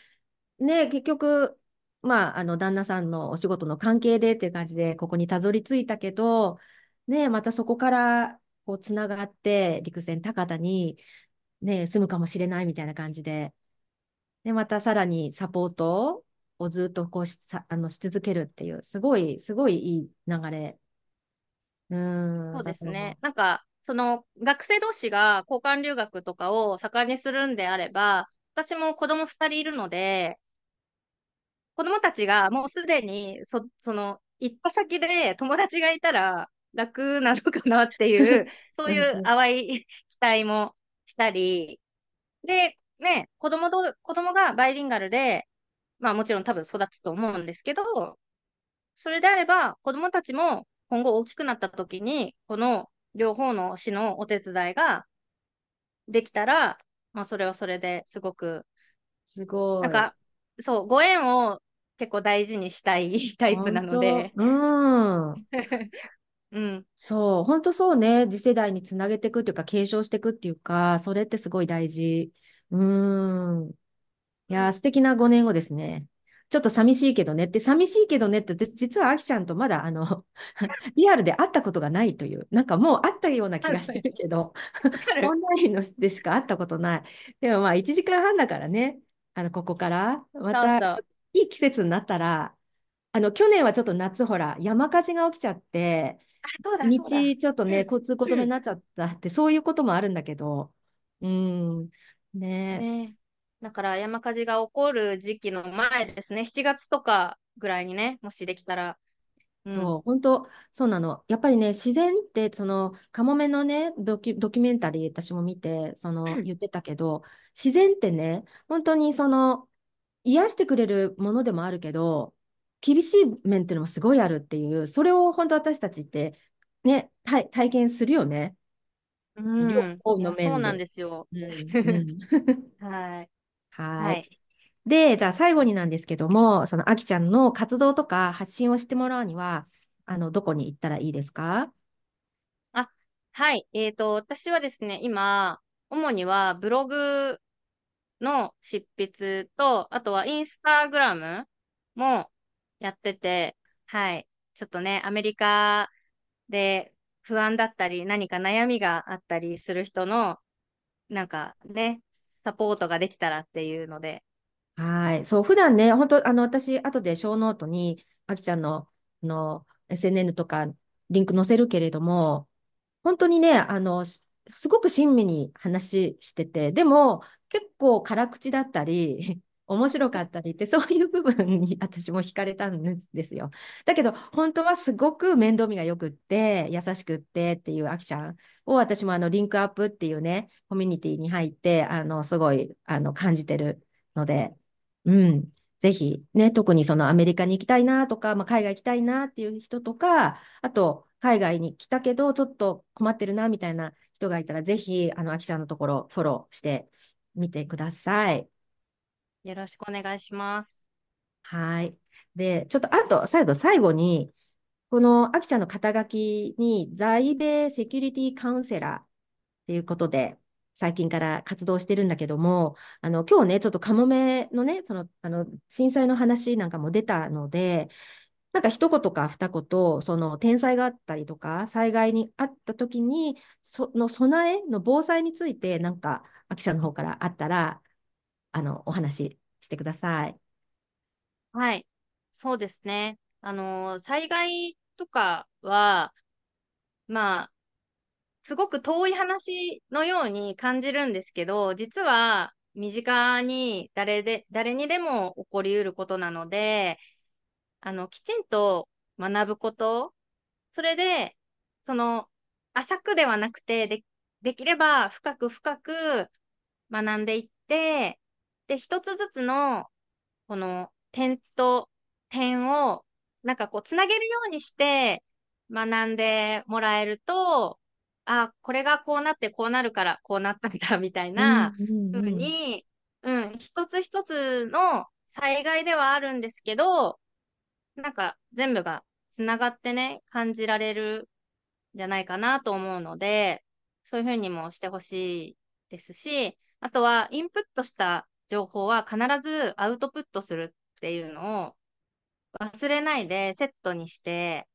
A: ね、結局、まあ、あの、旦那さんのお仕事の関係でっていう感じで、ここにたどり着いたけど、ね、またそこから、こう、つながって、陸前高田に、ね、住むかもしれないみたいな感じで、で、またさらにサポートをずっとこうしさあのし続けるっていう、すごい、すごいいい流れ。うん。
B: そうですね。なんか、その学生同士が交換留学とかを盛んにするんであれば、私も子供2人いるので、子供たちがもうすでにそ、その、行った先で友達がいたら楽なのかなっていう、そういう淡い 期待もしたり、で、ね、子供と、子供がバイリンガルで、まあもちろん多分育つと思うんですけど、それであれば子供たちも今後大きくなった時に、この両方の市のお手伝いができたら、まあそれはそれですごく、
A: すご
B: い。なんか、そう、ご縁を結構大事にしたい タイプなので。
A: うん。
B: うん、
A: そう、本当そうね。次世代につなげていくっていうか、継承していくっていうか、それってすごい大事。うーん。いやー、素敵な5年後ですね。ちょっと寂しいけどねって、寂しいけどねって、実はあきちゃんとまだ、あの、リアルで会ったことがないという、なんかもう会ったような気がしてるけど、オンラインのでしか会ったことない。でもまあ、1時間半だからね、あの、ここから、また、いい季節になったら、あの、去年はちょっと夏、ほら、山火事が起きちゃって、道ちょっとね、交通止めになっちゃったって、そういうこともあるんだけど、うん、ね。
B: ねだから山火事が起こる時期の前ですね、7月とかぐらいにね、もしできたら。
A: うん、そう、本当、そうなの。やっぱりね、自然って、その、カモメのね、ドキドキュメンタリー、私も見て、その、言ってたけど、自然ってね、本当にその、癒してくれるものでもあるけど、厳しい面っていうのもすごいあるっていう、それを本当私たちって、ね、体体験するよね。
B: うん、両方の面で。そうなんですよ。うん、はい。
A: はい。で、じゃあ最後になんですけども、そのあきちゃんの活動とか発信をしてもらうには、あの、どこに行ったらいいですか？
B: あ、はい。えっ、ー、と、私はですね、今、主にはブログの執筆と、あとはインスタグラムもやってて、はい。ちょっとね、アメリカで不安だったり、何か悩みがあったりする人の、なんかね、サポートができたらっていうので。
A: はい。そう、普段ね、本当あの、私、後でショーノートに、あきちゃんの、の、SNN とか、リンク載せるけれども、本当にね、あの、すごく親身に話してて、でも、結構辛口だったり、面白かったりって、そういう部分に私も惹かれたんですよ。だけど、本当はすごく面倒見がよくって、優しくってっていうアキちゃんを私もあのリンクアップっていうね、コミュニティに入って、あの、すごいあの感じてるので、うん。ぜひ、ね、特にそのアメリカに行きたいなとか、まあ、海外行きたいなっていう人とか、あと、海外に来たけど、ちょっと困ってるなみたいな人がいたら、ぜひ、あの、あきちゃんのところ、フォローしてみてください。
B: よろしくお願いします。
A: はい。で、ちょっとあと、最後、最後に、このあきちゃんの肩書きに、在米セキュリティカウンセラーっていうことで、最近から活動してるんだけども、あの、今日ね、ちょっとカモメのね、その、あの、震災の話なんかも出たので、なんか一言か二言、その天災があったりとか、災害にあった時に、その備えの防災について、なんか、あきちゃんの方からあったら、あの、お話ししてください。
B: はい。そうですね。あの、災害とかは、まあ、すごく遠い話のように感じるんですけど、実は身近に誰で、誰にでも起こりうることなので、あの、きちんと学ぶこと、それで、その、浅くではなくて、で、できれば深く深く学んでいって、で、一つずつの、この点と点を、なんかこう、つなげるようにして学んでもらえると、あ、これがこうなってこうなるからこうなったんだ、みたいなふうに、うん、一つ一つの災害ではあるんですけど、なんか全部がつながってね、感じられるんじゃないかなと思うので、そういうふうにもしてほしいですし、あとはインプットした情報は必ずアウトプットするっていうのを忘れないでセットにして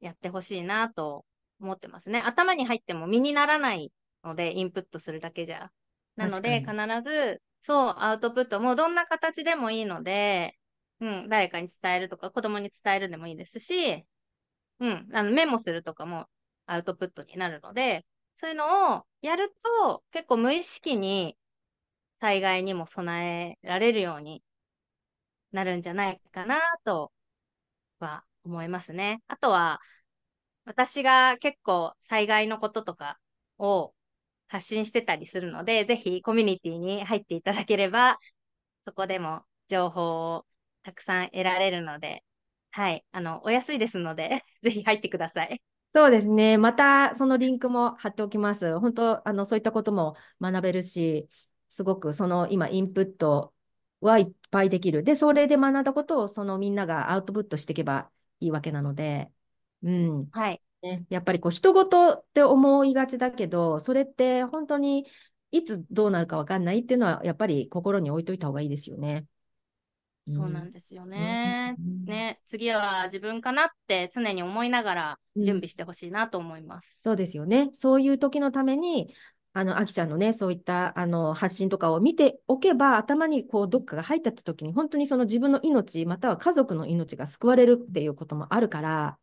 B: やってほしいなと思ってますね。頭に入っても身にならないので、インプットするだけじゃ。なので、必ず、そう、アウトプットもどんな形でもいいので、うん、誰かに伝えるとか、子供に伝えるでもいいですし、うん、あのメモするとかもアウトプットになるので、そういうのをやると、結構無意識に災害にも備えられるようになるんじゃないかなとは思いますね。あとは、私が結構災害のこととかを発信してたりするので、ぜひコミュニティに入っていただければ、そこでも情報をたくさん得られるので、はい、あの、お安いですので、ぜひ入ってください。
A: そうですね。またそのリンクも貼っておきます。本当、あの、そういったことも学べるし、すごくその今インプットはいっぱいできる。で、それで学んだことをそのみんながアウトプットしていけばいいわけなので、うん。
B: はい。
A: ね、やっぱりこう人事って思いがちだけど、それって本当にいつどうなるか分かんないっていうのは、やっぱり心に置いといた方がいいですよね。
B: そうなんですよね。うん、ね、次は自分かなって常に思いながら準備してほしいなと思います、
A: うん、そうですよね。そういう時のために、あの、あきちゃんのね、そういったあの発信とかを見ておけば、頭にこうどっかが入った時に、本当にその自分の命、または家族の命が救われるっていうこともあるから、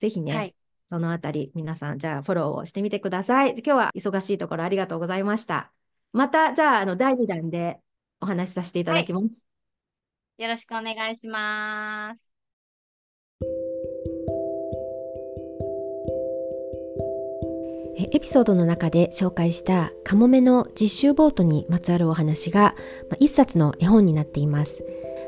A: ぜひね、はい、そのあたり、皆さん、じゃあフォローをしてみてください。今日は忙しいところありがとうございました。また、じゃあ、あの、第2弾でお話しさせていただきます。はい、
B: よろしくお願いします。
A: エピソードの中で紹介したカモメの実習ボートにまつわるお話が一冊の絵本になっています。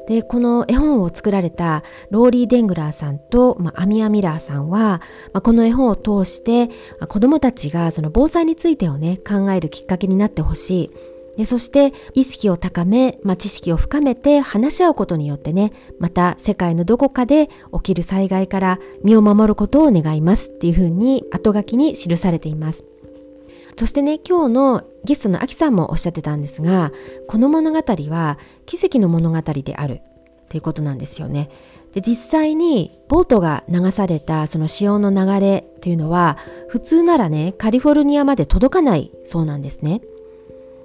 A: で、この絵本を作られたローリー・デングラーさんと、まあ、アミア・ミラーさんは、まあ、この絵本を通して、まあ、子供たちがその防災についてをね、考えるきっかけになってほしい。でそして意識を高め、まあ、知識を深めて話し合うことによってねまた世界のどこかで起きる災害から身を守ることを願いますっていうふうに後書きに記されていますそしてね今日のゲストのアキさんもおっしゃってたんですがこの物語は奇跡の物語であるということなんですよね。で実際にボートが流されたその潮の流れというのは普通ならねカリフォルニアまで届かないそうなんですね。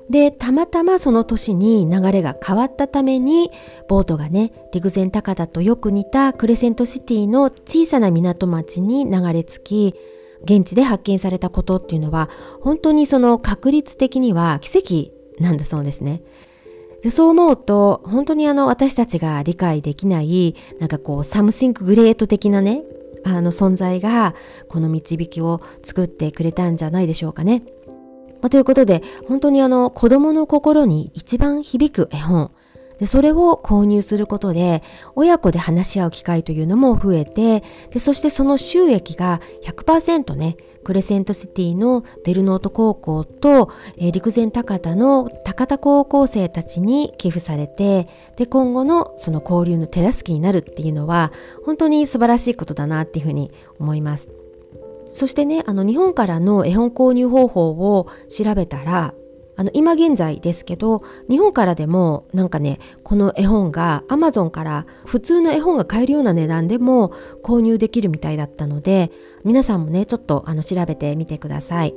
A: でたまたまその年に流れが変わったためにボートがね陸前高田とよく似たクレセントシティの小さな港町に流れ着き現地で発見されたことっていうのは本当にその確率的には奇跡なんだそうですね。でそう思うと本当にあの私たちが理解できないなんかこう something great 的なねあの存在がこの導きを作ってくれたんじゃないでしょうかね。まあ、ということで本当にあの子供の心に一番響く絵本でそれを購入することで親子で話し合う機会というのも増えてでそしてその収益が100%ねクレセントシティのデルノート高校と、えー、陸前高田の高田高校生たちに寄付されてで今後のその交流の手助けになるっていうのは本当に素晴らしいことだなっていうふうに思います。そしてねあの日本からの絵本購入方法を調べたらあの今現在ですけど日本からでもなんかねこの絵本がアマゾンから普通の絵本が買えるような値段でも購入できるみたいだったので皆さんもねちょっとあの調べてみてください。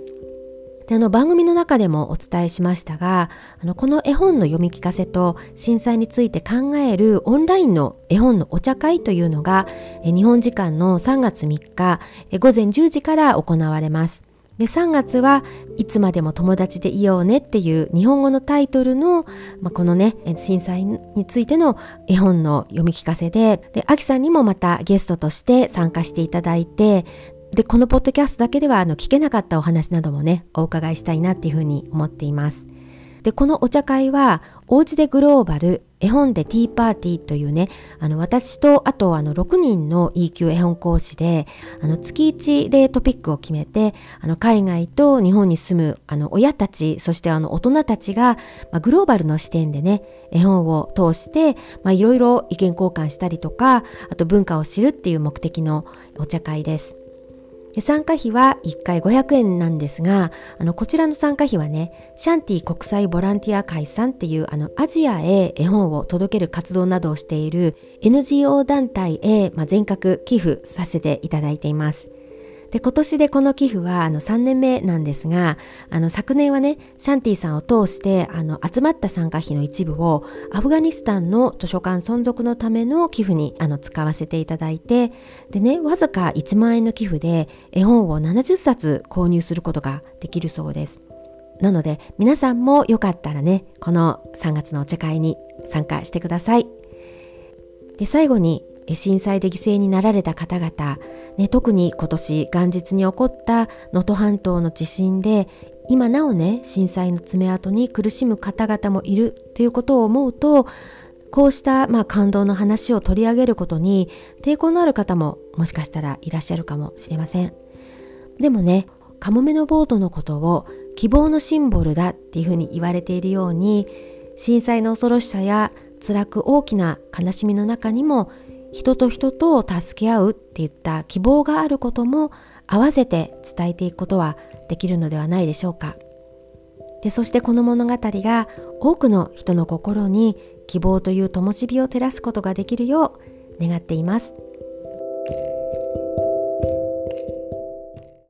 A: であの番組の中でもお伝えしましたがあのこの絵本の読み聞かせと震災について考えるオンラインの絵本のお茶会というのが日本時間の3月3日午前10時から行われます。で3月はいつまでも友達でいようねっていう日本語のタイトルの、まあ、このね震災についての絵本の読み聞かせででアキさんにもまたゲストとして参加していただいてでこのポッドキャストだけではあの聞けなかったお話などもねお伺いしたいなっていうふうに思っています。でこのお茶会はおうちでグローバル絵本でティーパーティーというねあの私とあとあの6人の E 級絵本講師であの月1でトピックを決めてあの海外と日本に住むあの親たちそしてあの大人たちが、まあ、グローバルの視点でね絵本を通していろいろ意見交換したりとかあと文化を知るっていう目的のお茶会です。で参加費は1回500円なんですがあのこちらの参加費はねシャンティ国際ボランティア会さんっていうあのアジアへ絵本を届ける活動などをしている NGO 団体へ、まあ、全額寄付させていただいています。で今年でこの寄付はあの3年目なんですがあの昨年はねシャンティさんを通してあの集まった参加費の一部をアフガニスタンの図書館存続のための寄付にあの使わせていただいてでねわずか1万円の寄付で絵本を70冊購入することができるそうです。なので皆さんもよかったらねこの3月のお茶会に参加してください。で最後に震災で犠牲になられた方々、ね、特に今年元日に起こった能登半島の地震で今なおね震災の爪痕に苦しむ方々もいるということを思うとこうした、まあ、感動の話を取り上げることに抵抗のある方ももしかしたらいらっしゃるかもしれません。でもねカモメのボートのことを希望のシンボルだっていうふうに言われているように震災の恐ろしさや辛く大きな悲しみの中にも人と人とを助け合うっていった希望があることも合わせて伝えていくことはできるのではないでしょうか。でそしてこの物語が多くの人の心に希望という灯火を照らすことができるよう願っています。